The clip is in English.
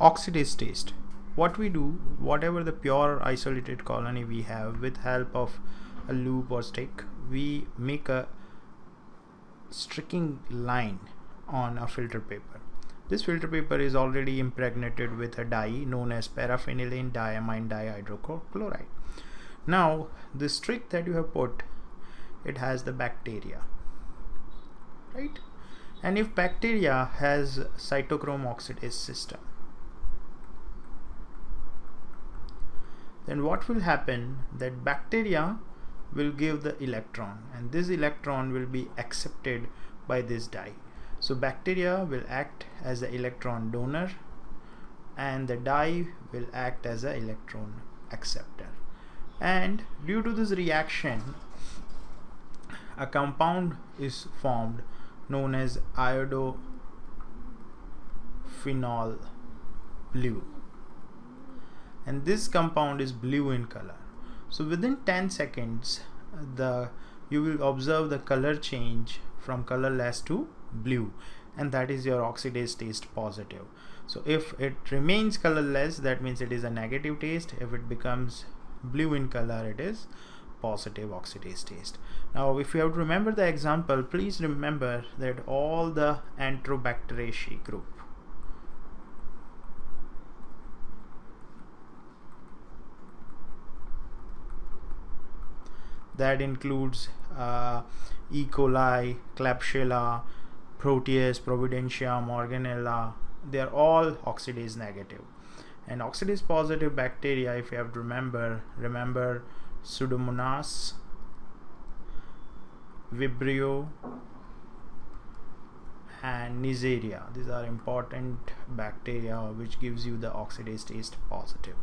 oxidase test what we do whatever the pure isolated colony we have with help of a loop or stick we make a streaking line on a filter paper. This filter paper is already impregnated with a dye known as paraphenylene diamine dihydrochloride. Now the streak that you have put it has the bacteria right? And if bacteria has cytochrome oxidase system then what will happen? That bacteria will give the electron and this electron will be accepted by this dye. So bacteria will act as the electron donor and the dye will act as an electron acceptor. And due to this reaction a compound is formed known as indophenol blue and this compound is blue in color. So within 10 seconds the you will observe the color change from colorless to blue and that is your oxidase taste positive. So if it remains colorless that means it is a negative taste. If it becomes blue in color it is positive oxidase taste. Now if you have to remember the example please remember that all the Enterobacteriaceae group that includes uh, E. coli, Klebsiella, Proteus, Providencia, Morganella. They are all oxidase negative. And oxidase positive bacteria, if you have to remember, remember Pseudomonas, Vibrio, and Neisseria. These are important bacteria which gives you the oxidase taste positive.